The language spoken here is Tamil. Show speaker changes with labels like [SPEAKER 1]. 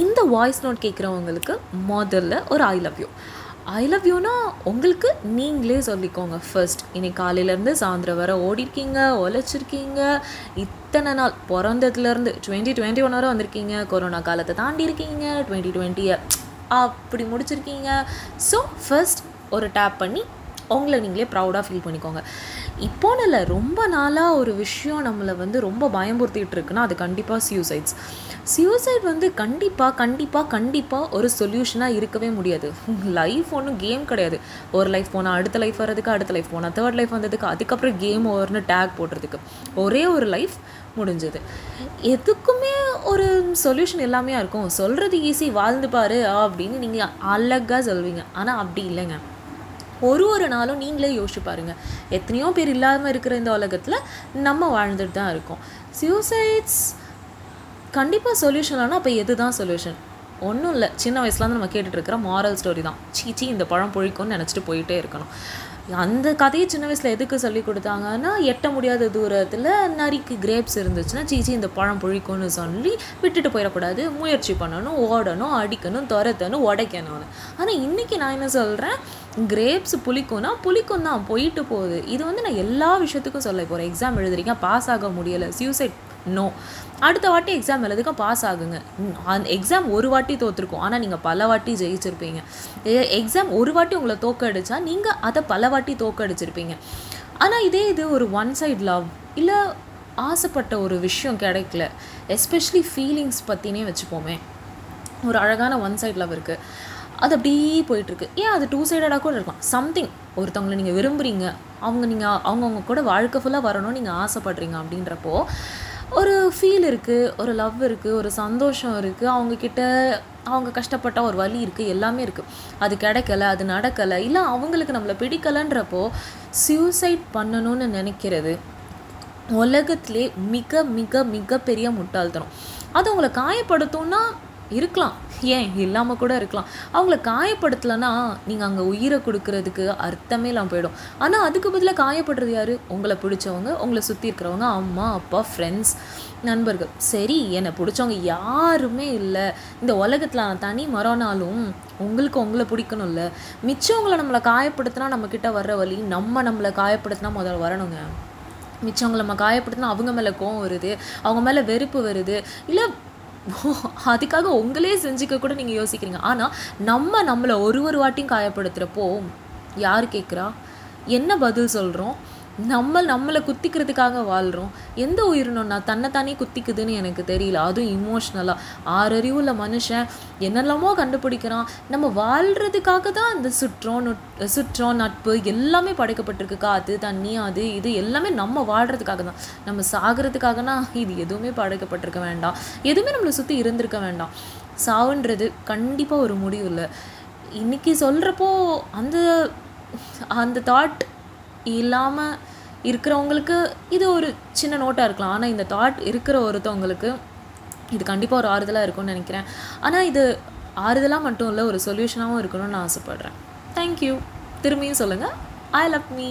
[SPEAKER 1] இந்த வாய்ஸ் நோட் கேட்குறவங்களுக்கு முதல்ல ஒரு I love you I love யூனா உங்களுக்கு நீங்களே சொல்லிக்கோங்க ஃபர்ஸ்ட் இன்னைக்கு காலையிலேருந்து சாயந்தரம் வர ஓடிருக்கீங்க உழைச்சிருக்கீங்க. இத்தனை நாள் பிறந்ததுலேருந்து டுவெண்ட்டி டுவெண்ட்டி ஒன் வரை வந்திருக்கீங்க. கொரோனா காலத்தை தாண்டி இருக்கீங்க டுவெண்ட்டி டுவெண்ட்டியை அப்படி முடிச்சிருக்கீங்க. ஸோ ஃபர்ஸ்ட் ஒரு டேப் பண்ணி அவங்கள நீங்களே ப்ரௌடாக ஃபீல் பண்ணிக்கோங்க. இப்போன்னு இல்லை ரொம்ப நாளாக ஒரு விஷயம் நம்மளை வந்து ரொம்ப பயம்புறுத்திட்டு இருக்குன்னா அது கண்டிப்பாக சியூசைட்ஸ் சியூசைட் வந்து கண்டிப்பாக கண்டிப்பாக கண்டிப்பாக ஒரு சொல்யூஷனாக இருக்கவே முடியாது. லைஃப் ஒன்றும் கேம் கிடையாது. ஒரு லைஃப் போனால் அடுத்த லைஃப் வர்றதுக்கு அடுத்த லைஃப் போனால் தேர்ட் லைஃப் வந்ததுக்கு அதுக்கப்புறம் கேம் ஓவர்னு டேக் போடுறதுக்கு. ஒரே ஒரு லைஃப் முடிஞ்சது. எதுக்குமே ஒரு சொல்யூஷன் எல்லாமே இருக்கும். சொல்கிறது ஈஸி வாழ்ந்து பாரு அப்படின்னு நீங்கள் அழகாக சொல்வீங்க. ஆனால் அப்படி இல்லைங்க. ஒரு ஒரு நாளும் நீங்களே யோசிச்சு பாருங்கள் எத்தனையோ பேர் இல்லாமல் இருக்கிற இந்த உலகத்தில் நம்ம வாழ்ந்துட்டு தான் இருக்கோம். சியூசைட்ஸ் கண்டிப்பாக சொல்யூஷன் ஆனால் அப்போ எது தான் சொல்யூஷன் ஒன்றும் இல்லை. சின்ன வயசுலேருந்து நம்ம கேட்டுட்டு இருக்கிற மாரல் ஸ்டோரி தான். சீச்சி இந்த பழம் பொழிக்கும்னு நினச்சிட்டு போயிட்டே இருக்கணும். அந்த கதையை சின்ன வயசில் எதுக்கு சொல்லி கொடுத்தாங்கன்னா எட்ட முடியாத தூரத்தில் நரிக்கு கிரேப்ஸ் இருந்துச்சுன்னா சீச்சி இந்த பழம் பொழிக்கும்னு சொல்லி விட்டுட்டு போயிடக்கூடாது. முயற்சி பண்ணணும் ஓடணும் அடிக்கணும் துரத்தணும் உடைக்கணும்னு. ஆனால் இன்றைக்கி நான் என்ன சொல்கிறேன் கிரேப்ஸ் புளிக்கும்னா புளிக்கும் தான் போயிட்டு போகுது. இது வந்து நான் எல்லா விஷயத்துக்கும் சொல்ல போகிறேன் ஒரு எக்ஸாம் எழுதுறீங்க பாஸ் ஆக முடியலை சியூசைட் நோ அடுத்த வாட்டி எக்ஸாம் எழுதுக்க பாஸ் ஆகுங்க. அந்த எக்ஸாம் ஒரு வாட்டி தோற்றுருக்கும் ஆனால் நீங்கள் பல வாட்டி ஜெயிச்சிருப்பீங்க. எக்ஸாம் ஒரு வாட்டி உங்களை தோக்கடிச்சா நீங்கள் அதை பல வாட்டி தோக்கடிச்சிருப்பீங்க. ஆனால் இதே இது ஒரு ஒன் சைட் லவ் இல்லை ஆசைப்பட்ட ஒரு விஷயம் கிடைக்கல. எஸ்பெஷலி ஃபீலிங்ஸ் பற்றினே வச்சுப்போமே. ஒரு அழகான ஒன் சைட் லவ் இருக்குது அது அப்படியே போயிட்டுருக்கு. ஏன் அது டூ சைடடாக கூட இருக்கலாம். சம்திங் ஒருத்தவங்களை நீங்கள் விரும்புகிறீங்க அவங்க நீங்கள் அவங்கவுங்க கூட வாழ்க்கை ஃபுல்லாக வரணும்னு நீங்கள் ஆசைப்படுறீங்க அப்படின்றப்போ ஒரு ஃபீல் இருக்குது ஒரு லவ் இருக்குது ஒரு சந்தோஷம் இருக்குது அவங்கக்கிட்ட அவங்க கஷ்டப்பட்ட ஒரு வழி இருக்குது எல்லாமே இருக்குது அது கிடைக்கல அது நடக்கலை இல்லை அவங்களுக்கு நம்மளை பிடிக்கலைன்றப்போ சியூசைட் பண்ணணும்னு நினைக்கிறது உலகத்திலே மிக மிக மிகப்பெரிய முட்டாள்தனம். அது உங்களை காயப்படுத்தும்னா இருக்கலாம். ஏன்? இல்லாமல் கூட இருக்கலாம். அவங்கள காயப்படுத்தலைன்னா நீங்கள் அங்கே உயிரை கொடுக்கறதுக்கு அர்த்தமே இல்லாமல் போயிடும். ஆனால் அதுக்கு பதிலாக காயப்படுறது யார்? உங்களை பிடிச்சவங்க உங்களை சுற்றி இருக்கிறவங்க அம்மா அப்பா ஃப்ரெண்ட்ஸ் நண்பர்கள். சரி என்னை பிடிச்சவங்க யாருமே இல்லை. இந்த உலகத்தில் நான் தனி மரம்னாலும் உங்களுக்கு உங்களை பிடிக்கணும்ல. மிச்சவங்களை நம்மளை காயப்படுத்தினா நம்மக்கிட்ட வர்ற வழி நம்ம நம்மளை காயப்படுத்தினா முதல்ல வரணுங்க. மிச்சவங்களை நம்ம காயப்படுத்தினா அவங்க மேலே கோவம் வருது அவங்க மேலே வெறுப்பு வருது. இல்லை அதுக்காக உங்களே செஞ்சுக்க கூட நீங்கள் யோசிக்கிறீங்க. ஆனால் நம்ம நம்மளை ஒரு ஒரு வாட்டியும் காயப்படுத்துகிறப்போ யார் கேட்குறா என்ன பதில் சொல்கிறோம் நம்ம நம்மளை குத்திக்கிறதுக்காக வாழ்கிறோம் எந்த உயிரினம்னா தன்னைத்தானே குத்திக்குதுன்னு எனக்கு தெரியல. அதுவும் இமோஷ்னலாக ஆறறிவுள்ள மனுஷன் என்னெல்லாமோ கண்டுபிடிக்கிறான். நம்ம வாழ்கிறதுக்காக தான் அந்த சுற்றம் நுட் சுற்றம் நட்பு எல்லாமே படைக்கப்பட்டிருக்கு. காற்று தண்ணி அது இது எல்லாமே நம்ம வாழ்கிறதுக்காக தான். நம்ம சாகிறதுக்காகனா இது எதுவுமே படைக்கப்பட்டிருக்க வேண்டாம். எதுவுமே நம்மளை சுற்றி இருந்திருக்க வேண்டாம். சாவுன்றது கண்டிப்பாக ஒரு முடிவு இல்லை. இன்றைக்கி சொல்கிறப்போ அந்த அந்த தாட் இல்லாமல் இருக்கிறவங்களுக்கு இது ஒரு சின்ன நோட்டாக இருக்கலாம். ஆனால் இந்த தாட் இருக்கிற ஒருத்தவங்களுக்கு இது கண்டிப்பாக ஒரு ஆறுதலாக இருக்கும்னு நினைக்கிறேன். ஆனால் இது ஆறுதலாக மட்டும் இல்லை ஒரு சொல்யூஷனாகவும் இருக்கணும்னு நான் ஆசைப்பட்றேன். தேங்க்யூ திரும்பியும் சொல்லுங்கள் ஐ லவ் மீ